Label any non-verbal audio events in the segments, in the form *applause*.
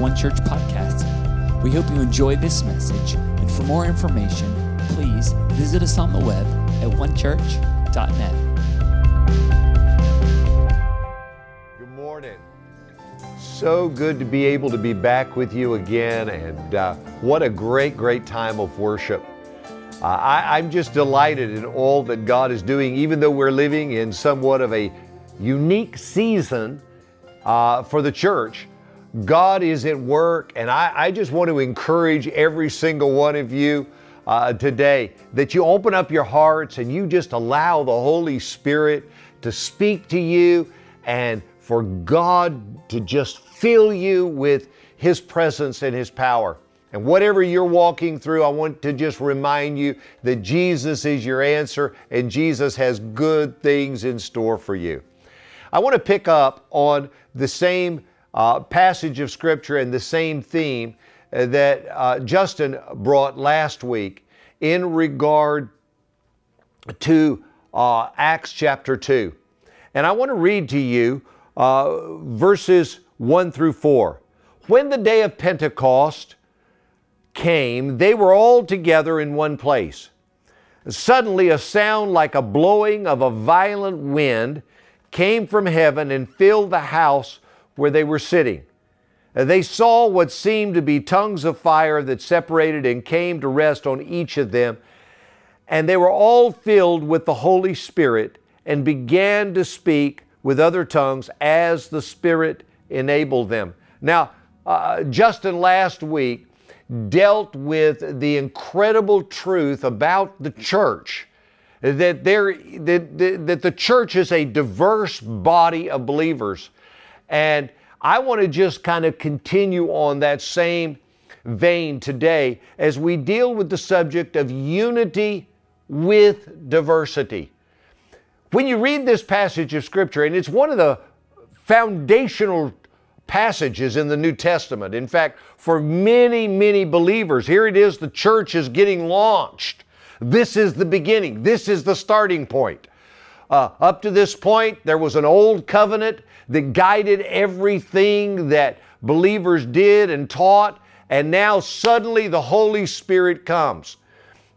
One Church podcast. We hope you enjoy this message, and for more information, please visit us on the web at onechurch.net. Good morning. So good to be able to be back with you again, and uh, what a great, great time of worship. Uh, I, I'm just delighted in all that God is doing, even though we're living in somewhat of a unique season uh, for the church. God is at work, and I, I just want to encourage every single one of you uh, today that you open up your hearts and you just allow the Holy Spirit to speak to you and for God to just fill you with His presence and His power. And whatever you're walking through, I want to just remind you that Jesus is your answer and Jesus has good things in store for you. I want to pick up on the same uh, passage of Scripture and the same theme uh, that uh, Justin brought last week in regard to uh, Acts chapter 2. And I want to read to you uh, verses 1 through 4. When the day of Pentecost came, they were all together in one place. Suddenly, a sound like a blowing of a violent wind came from heaven and filled the house where they were sitting. They saw what seemed to be tongues of fire that separated and came to rest on each of them. And they were all filled with the Holy Spirit and began to speak with other tongues as the Spirit enabled them. Now, uh, Justin last week dealt with the incredible truth about the church that, there, that, that the church is a diverse body of believers. And I want to just kind of continue on that same vein today as we deal with the subject of unity with diversity. When you read this passage of Scripture, and it's one of the foundational passages in the New Testament. In fact, for many, many believers, here it is the church is getting launched. This is the beginning, this is the starting point. Uh, up to this point, there was an old covenant that guided everything that believers did and taught, and now suddenly the Holy Spirit comes.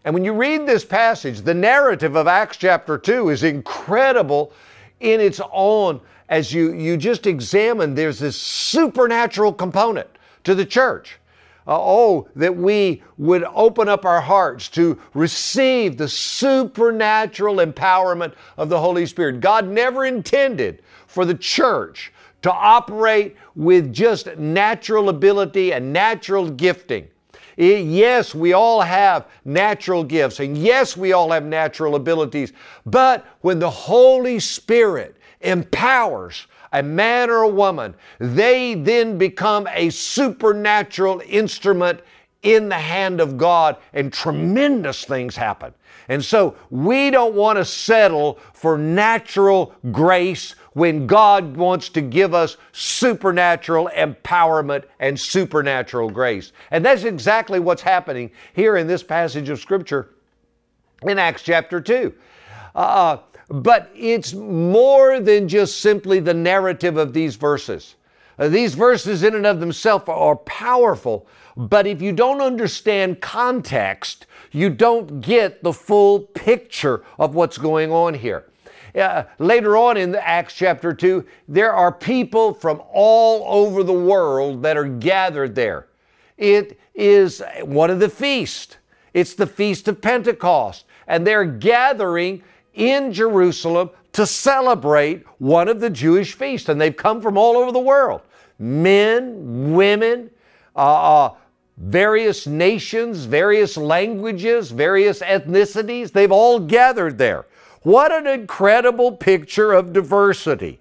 And when you read this passage, the narrative of Acts chapter 2 is incredible in its own as you, you just examine, there's this supernatural component to the church. Uh, oh, that we would open up our hearts to receive the supernatural empowerment of the Holy Spirit. God never intended for the church to operate with just natural ability and natural gifting. It, yes, we all have natural gifts, and yes, we all have natural abilities. But when the Holy Spirit empowers a man or a woman, they then become a supernatural instrument in the hand of God, and tremendous things happen. And so we don't want to settle for natural grace when God wants to give us supernatural empowerment and supernatural grace. And that's exactly what's happening here in this passage of Scripture in Acts chapter 2. Uh, but it's more than just simply the narrative of these verses. Uh, these verses, in and of themselves, are powerful, but if you don't understand context, you don't get the full picture of what's going on here. Uh, later on in Acts chapter 2, there are people from all over the world that are gathered there. It is one of the feasts. It's the Feast of Pentecost. And they're gathering in Jerusalem to celebrate one of the Jewish feasts. And they've come from all over the world men, women, uh, uh, various nations, various languages, various ethnicities. They've all gathered there. What an incredible picture of diversity.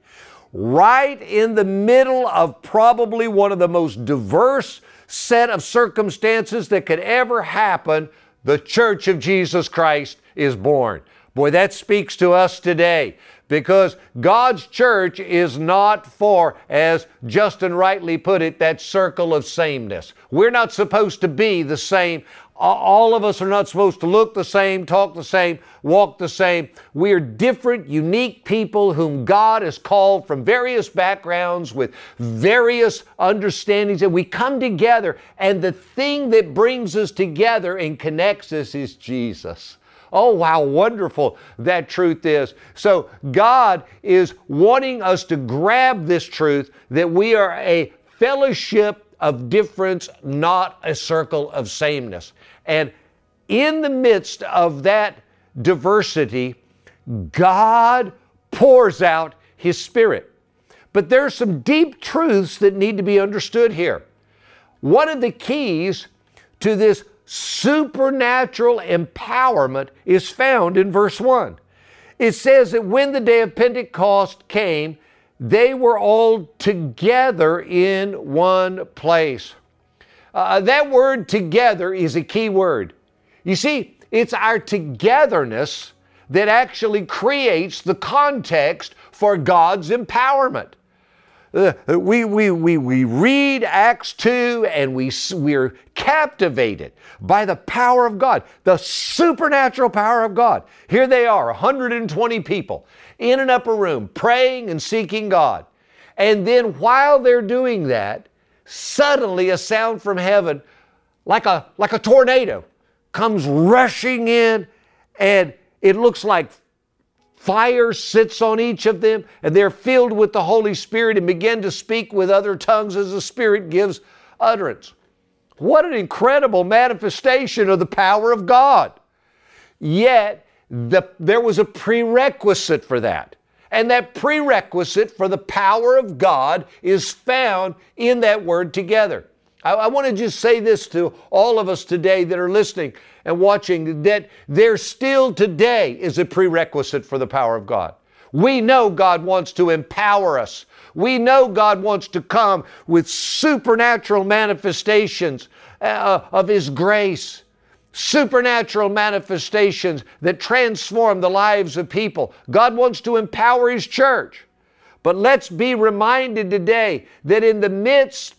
Right in the middle of probably one of the most diverse set of circumstances that could ever happen, the Church of Jesus Christ is born. Boy, that speaks to us today because God's church is not for, as Justin rightly put it, that circle of sameness. We're not supposed to be the same all of us are not supposed to look the same, talk the same, walk the same. We are different, unique people whom God has called from various backgrounds with various understandings, and we come together, and the thing that brings us together and connects us is Jesus. Oh, how wonderful that truth is. So, God is wanting us to grab this truth that we are a fellowship of difference, not a circle of sameness. And in the midst of that diversity, God pours out His Spirit. But there are some deep truths that need to be understood here. One of the keys to this supernatural empowerment is found in verse 1. It says that when the day of Pentecost came, they were all together in one place. Uh, that word together is a key word. You see, it's our togetherness that actually creates the context for God's empowerment. Uh, we, we, we, we read Acts 2 and we, we're captivated by the power of God, the supernatural power of God. Here they are, 120 people in an upper room praying and seeking God. And then while they're doing that, suddenly a sound from heaven, like a, like a tornado, comes rushing in, and it looks like Fire sits on each of them, and they're filled with the Holy Spirit and begin to speak with other tongues as the Spirit gives utterance. What an incredible manifestation of the power of God. Yet, the, there was a prerequisite for that. And that prerequisite for the power of God is found in that word together. I, I want to just say this to all of us today that are listening and watching that there still today is a prerequisite for the power of God. We know God wants to empower us. We know God wants to come with supernatural manifestations uh, of His grace, supernatural manifestations that transform the lives of people. God wants to empower His church. But let's be reminded today that in the midst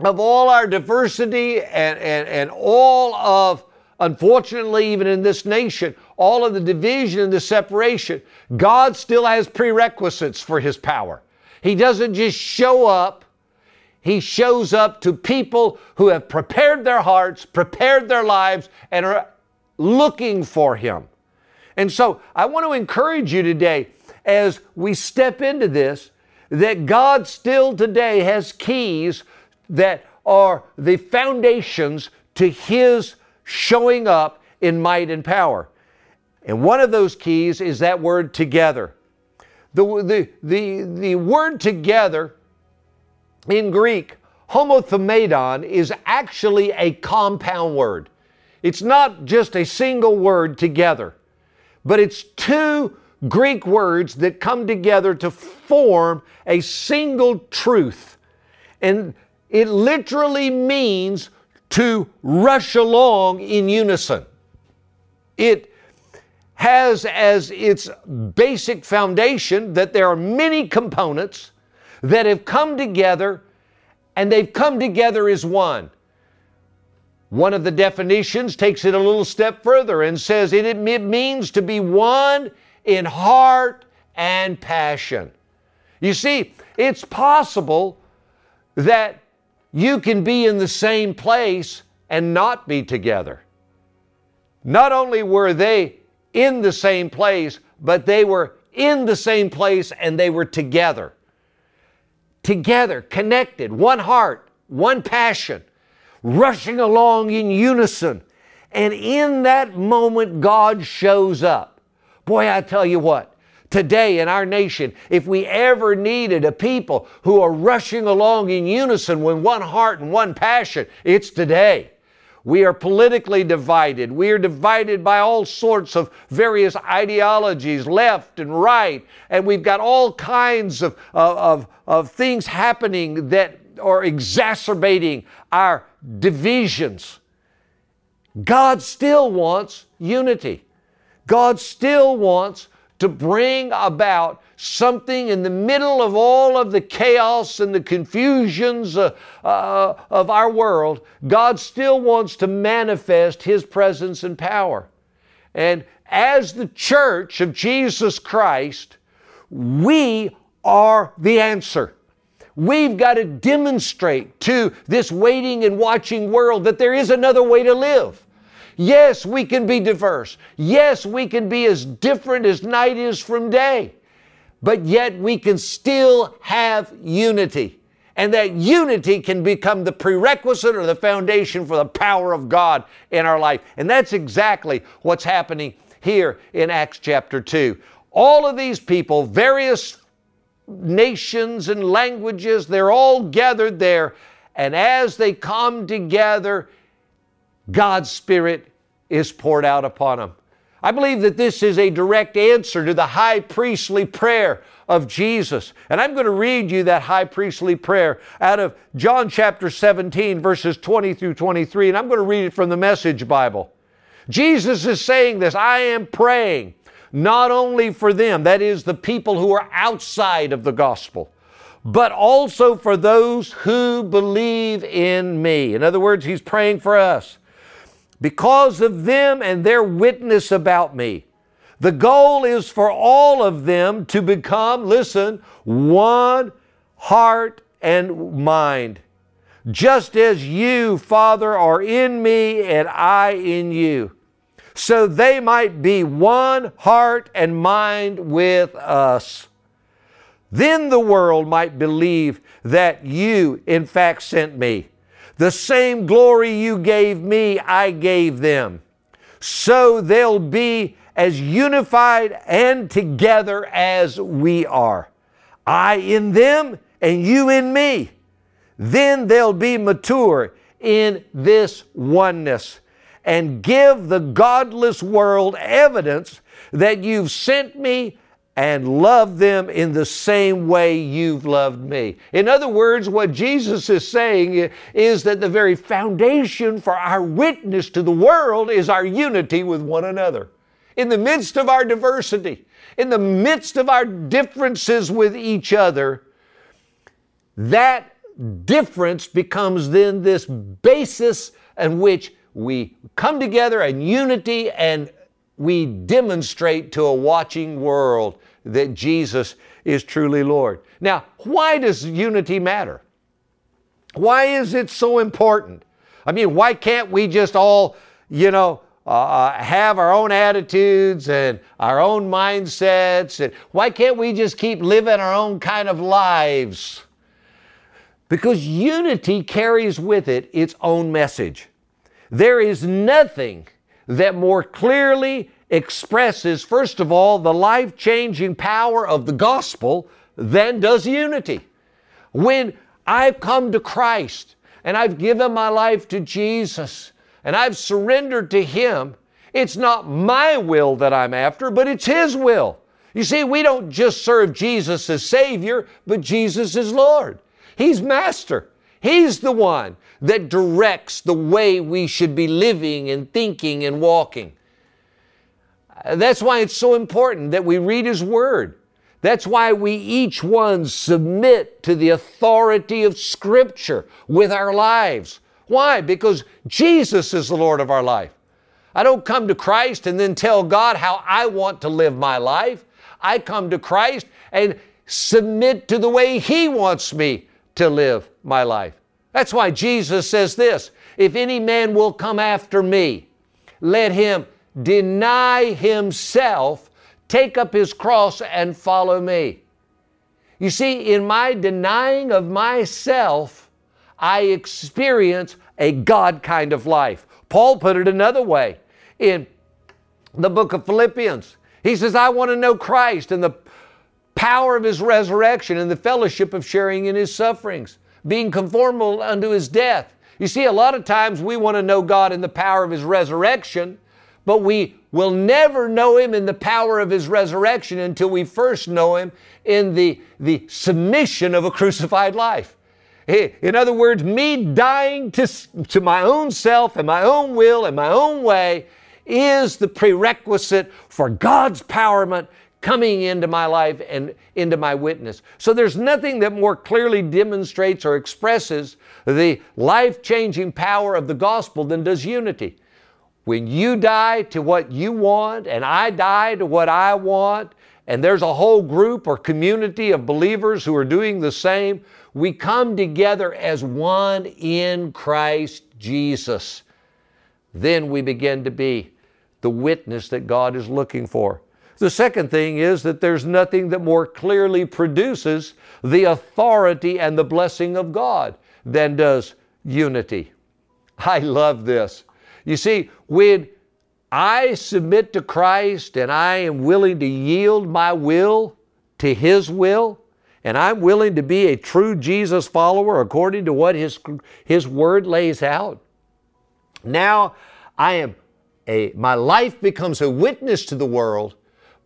of all our diversity and, and, and all of, unfortunately, even in this nation, all of the division and the separation, God still has prerequisites for His power. He doesn't just show up, He shows up to people who have prepared their hearts, prepared their lives, and are looking for Him. And so I want to encourage you today as we step into this that God still today has keys that are the foundations to His showing up in might and power. And one of those keys is that word together. The, the, the, the word together in Greek, homothumadon, is actually a compound word. It's not just a single word together, but it's two Greek words that come together to form a single truth. And it literally means to rush along in unison. It has as its basic foundation that there are many components that have come together and they've come together as one. One of the definitions takes it a little step further and says it, it means to be one in heart and passion. You see, it's possible that you can be in the same place and not be together. Not only were they in the same place, but they were in the same place and they were together. Together, connected, one heart, one passion, rushing along in unison. And in that moment, God shows up. Boy, I tell you what, today in our nation, if we ever needed a people who are rushing along in unison with one heart and one passion, it's today. We are politically divided. We are divided by all sorts of various ideologies, left and right. And we've got all kinds of, of, of things happening that are exacerbating our divisions. God still wants unity. God still wants to bring about something in the middle of all of the chaos and the confusions uh, uh, of our world. God still wants to manifest His presence and power. And as the church of Jesus Christ, we are the answer. We've got to demonstrate to this waiting and watching world that there is another way to live. Yes, we can be diverse. Yes, we can be as different as night is from day. But yet we can still have unity. And that unity can become the prerequisite or the foundation for the power of God in our life. And that's exactly what's happening here in Acts chapter 2. All of these people, various nations and languages, they're all gathered there. And as they come together, God's Spirit is poured out upon them. I believe that this is a direct answer to the high priestly prayer of Jesus. And I'm going to read you that high priestly prayer out of John chapter 17, verses 20 through 23. And I'm going to read it from the Message Bible. Jesus is saying this I am praying not only for them, that is, the people who are outside of the gospel, but also for those who believe in me. In other words, he's praying for us. Because of them and their witness about me, the goal is for all of them to become, listen, one heart and mind. Just as you, Father, are in me and I in you so they might be one heart and mind with us. Then the world might believe that you, in fact, sent me. The same glory you gave me, I gave them. So they'll be as unified and together as we are. I in them and you in me. Then they'll be mature in this oneness and give the godless world evidence that you've sent me and love them in the same way you've loved me. In other words, what Jesus is saying is that the very foundation for our witness to the world is our unity with one another. In the midst of our diversity, in the midst of our differences with each other, that difference becomes then this basis in which we come together in unity and we demonstrate to a watching world that Jesus is truly Lord. Now, why does unity matter? Why is it so important? I mean, why can't we just all, you know, uh, uh have our own attitudes and our own mindsets? And why can't we just keep living our own kind of lives? Because unity carries with it its own message. There is nothing that more clearly expresses, first of all, the life changing power of the gospel than does unity. When I've come to Christ and I've given my life to Jesus and I've surrendered to Him, it's not my will that I'm after, but it's His will. You see, we don't just serve Jesus as Savior, but Jesus is Lord. He's Master. He's the one that directs the way we should be living and thinking and walking. That's why it's so important that we read His Word. That's why we each one submit to the authority of Scripture with our lives. Why? Because Jesus is the Lord of our life. I don't come to Christ and then tell God how I want to live my life. I come to Christ and submit to the way He wants me to live my life. That's why Jesus says this If any man will come after me, let him deny himself, take up his cross, and follow me. You see, in my denying of myself, I experience a God kind of life. Paul put it another way in the book of Philippians. He says, I want to know Christ and the power of his resurrection and the fellowship of sharing in his sufferings being conformable unto his death. You see, a lot of times we want to know God in the power of his resurrection, but we will never know him in the power of his resurrection until we first know him in the, the submission of a crucified life. In other words, me dying to, to my own self and my own will and my own way is the prerequisite for God's empowerment coming into my life and into my witness. So there's nothing that more clearly demonstrates or expresses the life changing power of the gospel than does unity. When you die to what you want and I die to what I want, and there's a whole group or community of believers who are doing the same, we come together as one in Christ Jesus. Then we begin to be the witness that God is looking for. The second thing is that there's nothing that more clearly produces the authority and the blessing of God than does unity. I love this. You see, when I submit to Christ and I am willing to yield my will to His will, and I'm willing to be a true Jesus follower according to what His, His Word lays out, now I am a, my life becomes a witness to the world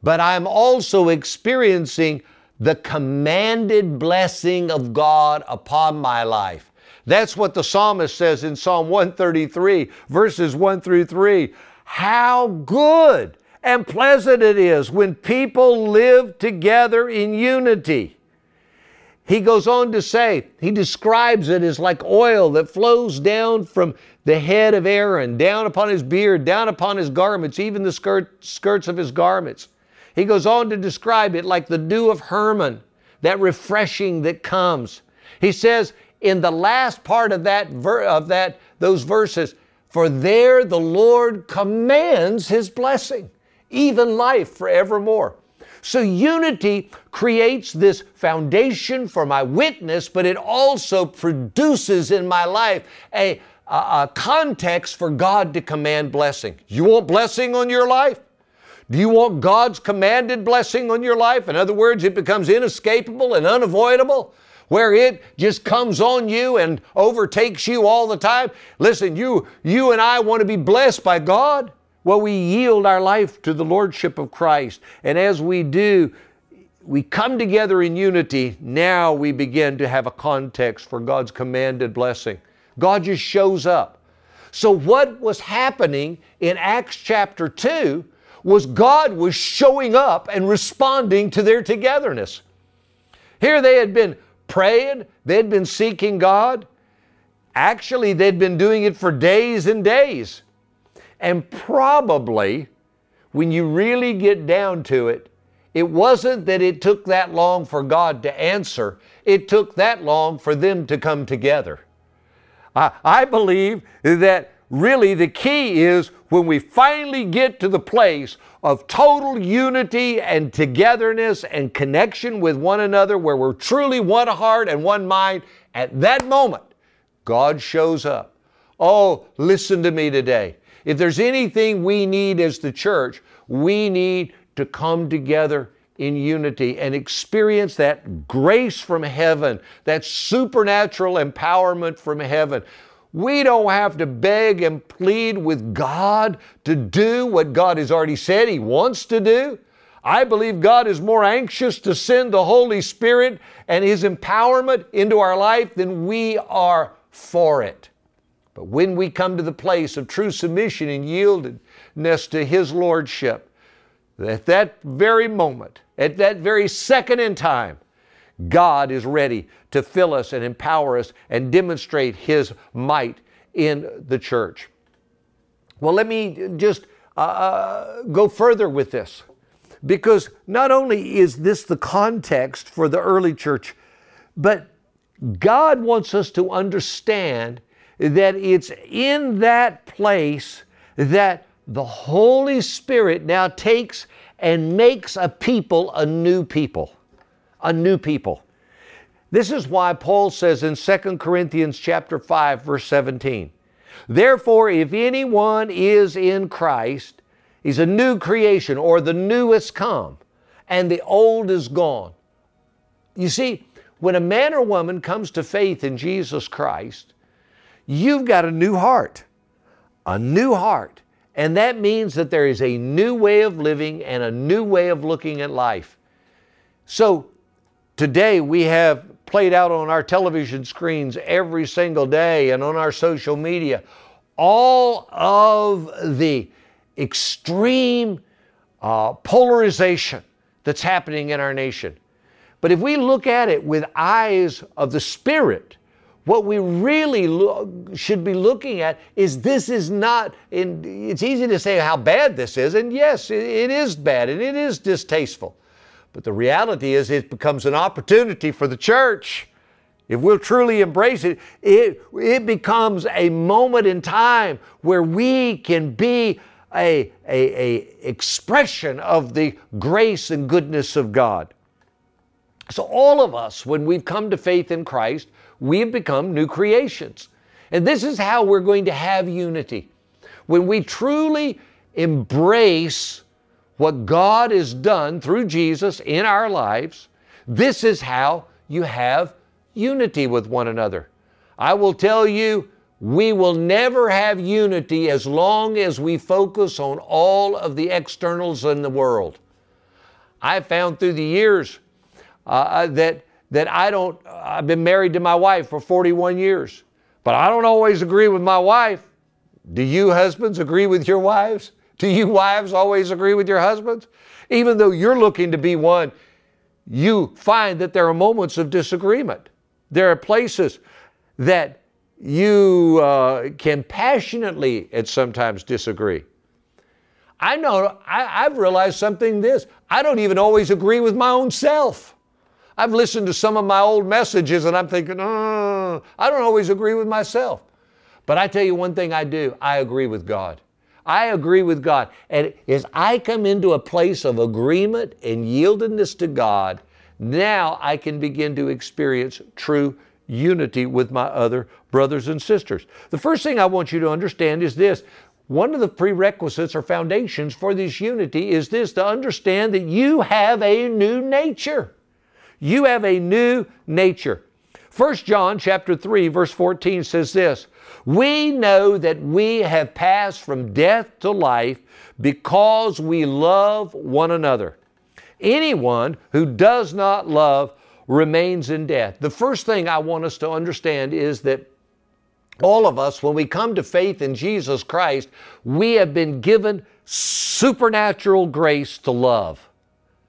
but I'm also experiencing the commanded blessing of God upon my life. That's what the psalmist says in Psalm 133, verses 1 through 3. How good and pleasant it is when people live together in unity. He goes on to say, he describes it as like oil that flows down from the head of Aaron, down upon his beard, down upon his garments, even the skirt, skirts of his garments. He goes on to describe it like the dew of Hermon, that refreshing that comes. He says in the last part of that ver- of that those verses, for there the Lord commands his blessing, even life forevermore. So unity creates this foundation for my witness, but it also produces in my life a, a, a context for God to command blessing. You want blessing on your life? Do you want God's commanded blessing on your life? In other words, it becomes inescapable and unavoidable, where it just comes on you and overtakes you all the time. Listen, you, you and I want to be blessed by God. Well, we yield our life to the Lordship of Christ. And as we do, we come together in unity. Now we begin to have a context for God's commanded blessing. God just shows up. So, what was happening in Acts chapter 2 was God was showing up and responding to their togetherness. Here they had been praying, they'd been seeking God. Actually, they'd been doing it for days and days. And probably, when you really get down to it, it wasn't that it took that long for God to answer, it took that long for them to come together. I, I believe that really the key is when we finally get to the place of total unity and togetherness and connection with one another, where we're truly one heart and one mind, at that moment, God shows up. Oh, listen to me today. If there's anything we need as the church, we need to come together in unity and experience that grace from heaven, that supernatural empowerment from heaven. We don't have to beg and plead with God to do what God has already said He wants to do. I believe God is more anxious to send the Holy Spirit and His empowerment into our life than we are for it. But when we come to the place of true submission and yieldedness to His Lordship, at that very moment, at that very second in time, God is ready to fill us and empower us and demonstrate His might in the church. Well, let me just uh, uh, go further with this because not only is this the context for the early church, but God wants us to understand that it's in that place that the Holy Spirit now takes and makes a people a new people a new people. This is why Paul says in 2 Corinthians chapter 5 verse 17, Therefore if anyone is in Christ, he's a new creation or the newest come and the old is gone. You see, when a man or woman comes to faith in Jesus Christ, you've got a new heart. A new heart. And that means that there is a new way of living and a new way of looking at life. So Today we have played out on our television screens every single day and on our social media all of the extreme uh, polarization that's happening in our nation. But if we look at it with eyes of the Spirit, what we really lo- should be looking at is this is not, in, it's easy to say how bad this is, and yes, it, it is bad and it is distasteful. But the reality is, it becomes an opportunity for the church. If we'll truly embrace it, it, it becomes a moment in time where we can be a, a, a expression of the grace and goodness of God. So, all of us, when we've come to faith in Christ, we have become new creations. And this is how we're going to have unity. When we truly embrace what God has done through Jesus in our lives, this is how you have unity with one another. I will tell you, we will never have unity as long as we focus on all of the externals in the world. I found through the years uh, uh, that, that I don't, I've been married to my wife for 41 years, but I don't always agree with my wife. Do you husbands agree with your wives? Do you wives always agree with your husbands? Even though you're looking to be one, you find that there are moments of disagreement. There are places that you uh, can passionately and sometimes disagree. I know, I, I've realized something this I don't even always agree with my own self. I've listened to some of my old messages and I'm thinking, oh, I don't always agree with myself. But I tell you one thing I do I agree with God. I agree with God. And as I come into a place of agreement and yieldedness to God, now I can begin to experience true unity with my other brothers and sisters. The first thing I want you to understand is this one of the prerequisites or foundations for this unity is this to understand that you have a new nature. You have a new nature. 1 John chapter 3 verse 14 says this, "We know that we have passed from death to life because we love one another. Anyone who does not love remains in death." The first thing I want us to understand is that all of us, when we come to faith in Jesus Christ, we have been given supernatural grace to love.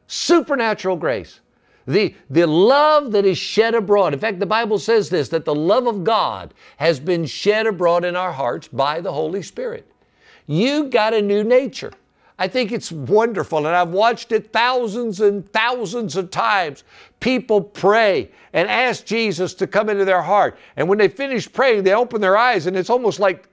Supernatural grace. The, the love that is shed abroad. In fact, the Bible says this that the love of God has been shed abroad in our hearts by the Holy Spirit. You got a new nature. I think it's wonderful, and I've watched it thousands and thousands of times. People pray and ask Jesus to come into their heart. And when they finish praying, they open their eyes, and it's almost like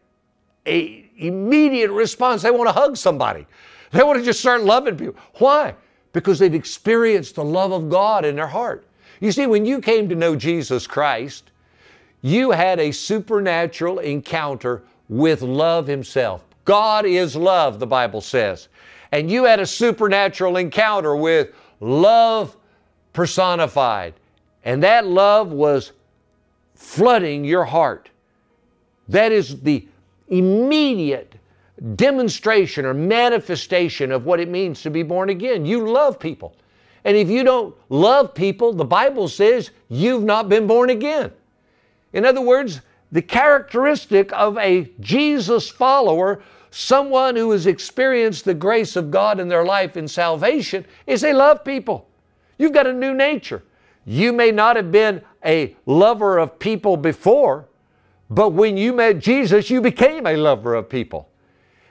a immediate response. They want to hug somebody. They want to just start loving people. Why? Because they've experienced the love of God in their heart. You see, when you came to know Jesus Christ, you had a supernatural encounter with love Himself. God is love, the Bible says. And you had a supernatural encounter with love personified. And that love was flooding your heart. That is the immediate demonstration or manifestation of what it means to be born again. You love people. And if you don't love people, the Bible says you've not been born again. In other words, the characteristic of a Jesus follower, someone who has experienced the grace of God in their life in salvation, is they love people. You've got a new nature. You may not have been a lover of people before, but when you met Jesus, you became a lover of people.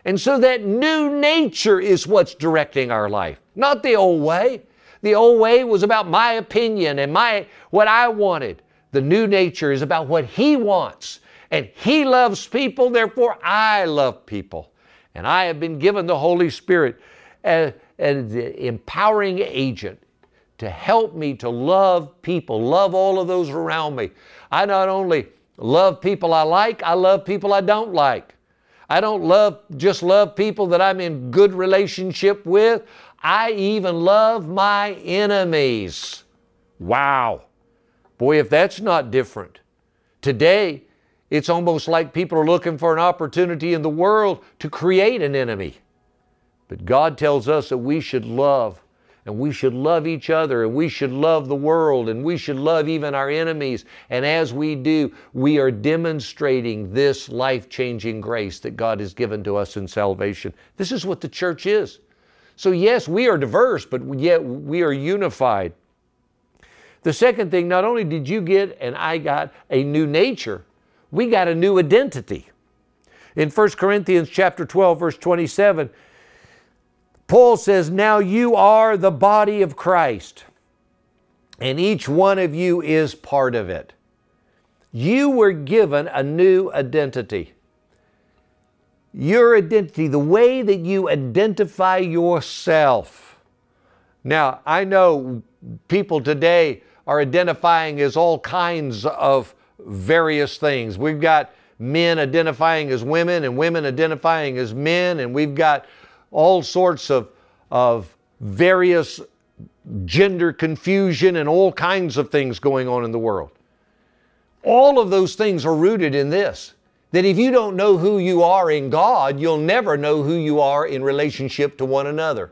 And so that new nature is what's directing our life, not the old way. The old way was about my opinion and my what I wanted. The new nature is about what he wants. And he loves people, therefore I love people. And I have been given the Holy Spirit uh, as, as the empowering agent to help me to love people, love all of those around me. I not only love people I like, I love people I don't like. I don't love just love people that I'm in good relationship with. I even love my enemies. Wow. Boy, if that's not different. Today, it's almost like people are looking for an opportunity in the world to create an enemy. But God tells us that we should love and we should love each other and we should love the world and we should love even our enemies. And as we do, we are demonstrating this life changing grace that God has given to us in salvation. This is what the church is. So, yes, we are diverse, but yet we are unified. The second thing, not only did you get and I got a new nature, we got a new identity. In 1 Corinthians chapter 12 verse 27, Paul says, "Now you are the body of Christ, and each one of you is part of it." You were given a new identity. Your identity, the way that you identify yourself. Now, I know people today are identifying as all kinds of various things. We've got men identifying as women and women identifying as men, and we've got all sorts of, of various gender confusion and all kinds of things going on in the world. All of those things are rooted in this that if you don't know who you are in God, you'll never know who you are in relationship to one another.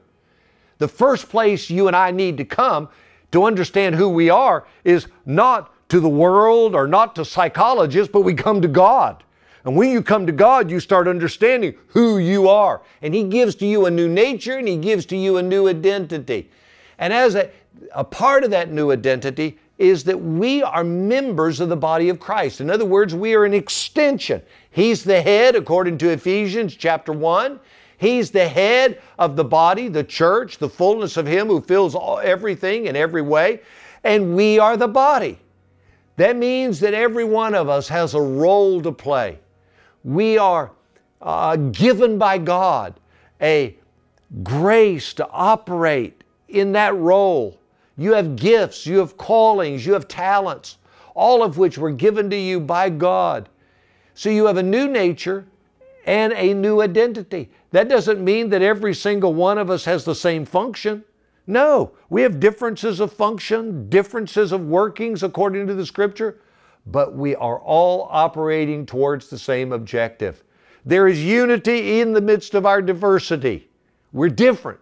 The first place you and I need to come to understand who we are is not to the world or not to psychologists, but we come to God. And when you come to God, you start understanding who you are. And He gives to you a new nature and He gives to you a new identity. And as a, a part of that new identity is that we are members of the body of Christ. In other words, we are an extension. He's the head, according to Ephesians chapter 1. He's the head of the body, the church, the fullness of Him who fills all, everything in every way. And we are the body. That means that every one of us has a role to play. We are uh, given by God a grace to operate in that role. You have gifts, you have callings, you have talents, all of which were given to you by God. So you have a new nature and a new identity. That doesn't mean that every single one of us has the same function. No, we have differences of function, differences of workings according to the scripture, but we are all operating towards the same objective. There is unity in the midst of our diversity. We're different,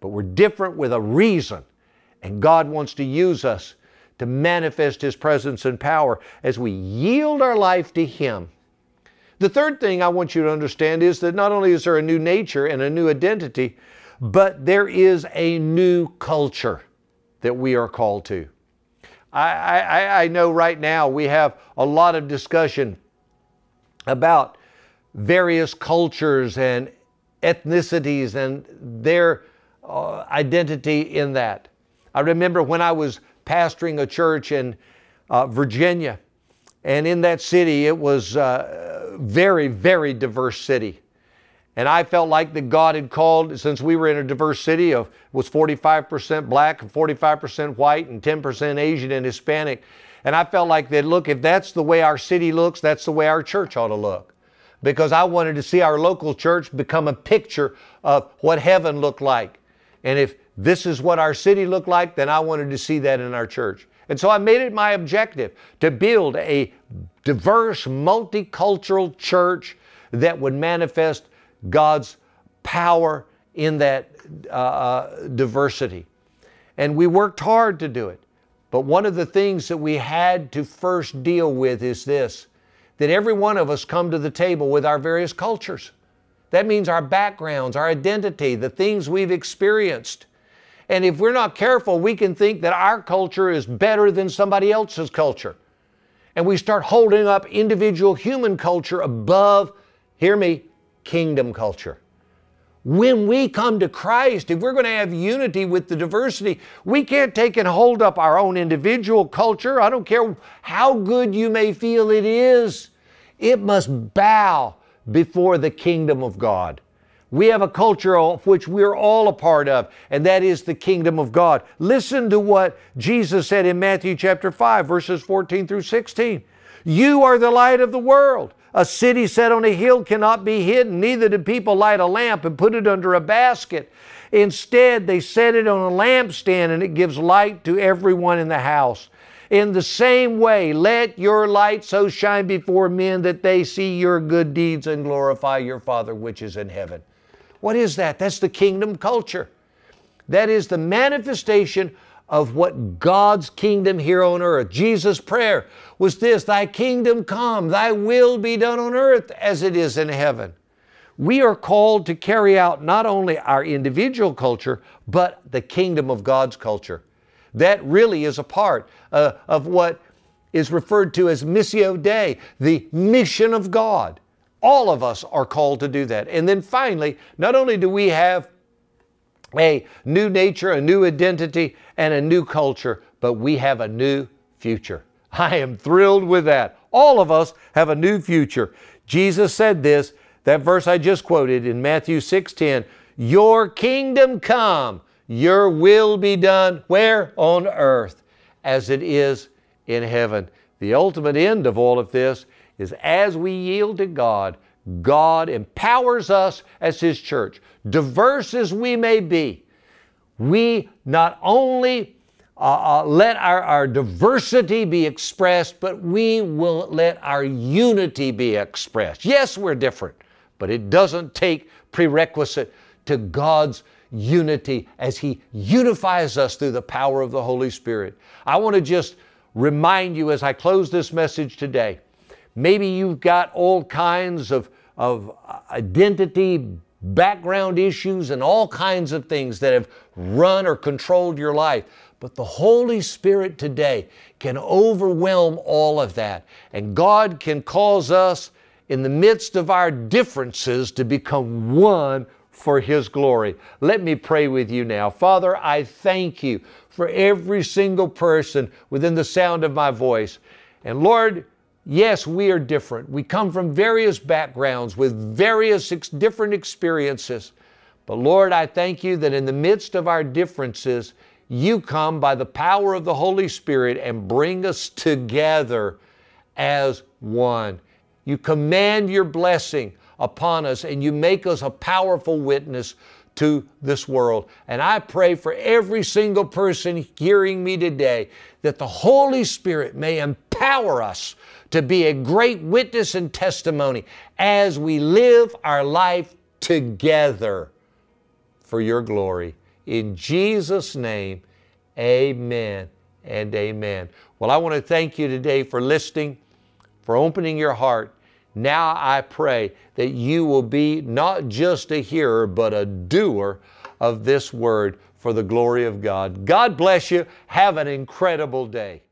but we're different with a reason. And God wants to use us to manifest His presence and power as we yield our life to Him. The third thing I want you to understand is that not only is there a new nature and a new identity, but there is a new culture that we are called to. I, I, I know right now we have a lot of discussion about various cultures and ethnicities and their uh, identity in that. I remember when I was pastoring a church in uh, Virginia, and in that city, it was a uh, very, very diverse city. And I felt like that God had called, since we were in a diverse city of was 45% black, and 45% white, and 10% Asian and Hispanic. And I felt like that, look, if that's the way our city looks, that's the way our church ought to look. Because I wanted to see our local church become a picture of what heaven looked like. And if this is what our city looked like, then I wanted to see that in our church. And so I made it my objective to build a diverse, multicultural church that would manifest God's power in that uh, uh, diversity. And we worked hard to do it. But one of the things that we had to first deal with is this that every one of us come to the table with our various cultures. That means our backgrounds, our identity, the things we've experienced. And if we're not careful, we can think that our culture is better than somebody else's culture. And we start holding up individual human culture above, hear me, kingdom culture. When we come to Christ, if we're going to have unity with the diversity, we can't take and hold up our own individual culture. I don't care how good you may feel it is, it must bow before the kingdom of God. We have a culture of which we're all a part of, and that is the kingdom of God. Listen to what Jesus said in Matthew chapter 5, verses 14 through 16. You are the light of the world. A city set on a hill cannot be hidden, neither do people light a lamp and put it under a basket. Instead, they set it on a lampstand and it gives light to everyone in the house. In the same way, let your light so shine before men that they see your good deeds and glorify your Father which is in heaven. What is that? That's the kingdom culture. That is the manifestation of what God's kingdom here on earth. Jesus' prayer was this Thy kingdom come, Thy will be done on earth as it is in heaven. we are called to carry out not only our individual culture, but the kingdom of God's culture. That really is a part uh, of what is referred to as Missio Dei, the mission of God. All of us are called to do that. And then finally, not only do we have a new nature, a new identity, and a new culture, but we have a new future. *laughs* I am thrilled with that. All of us have a new future. Jesus said this, that verse I just quoted in Matthew 6:10, "Your kingdom come, your will be done where on earth as it is in heaven." The ultimate end of all of this is as we yield to God, God empowers us as His church. Diverse as we may be, we not only uh, uh, let our, our diversity be expressed, but we will let our unity be expressed. Yes, we're different, but it doesn't take prerequisite to God's unity as He unifies us through the power of the Holy Spirit. I want to just remind you as I close this message today maybe you've got all kinds of, of identity, background issues, and all kinds of things that have run or controlled your life. But the Holy Spirit today can overwhelm all of that. And God can cause us, in the midst of our differences, to become one for His glory. Let me pray with you now. Father, I thank you for every single person within the sound of my voice. And Lord, yes, we are different. We come from various backgrounds with various ex- different experiences. But Lord, I thank you that in the midst of our differences, you come by the power of the Holy Spirit and bring us together as one. You command your blessing upon us and you make us a powerful witness to this world. And I pray for every single person hearing me today that the Holy Spirit may empower us to be a great witness and testimony as we live our life together for your glory. In Jesus' name, amen and amen. Well, I want to thank you today for listening, for opening your heart. Now I pray that you will be not just a hearer, but a doer of this word for the glory of God. God bless you. Have an incredible day.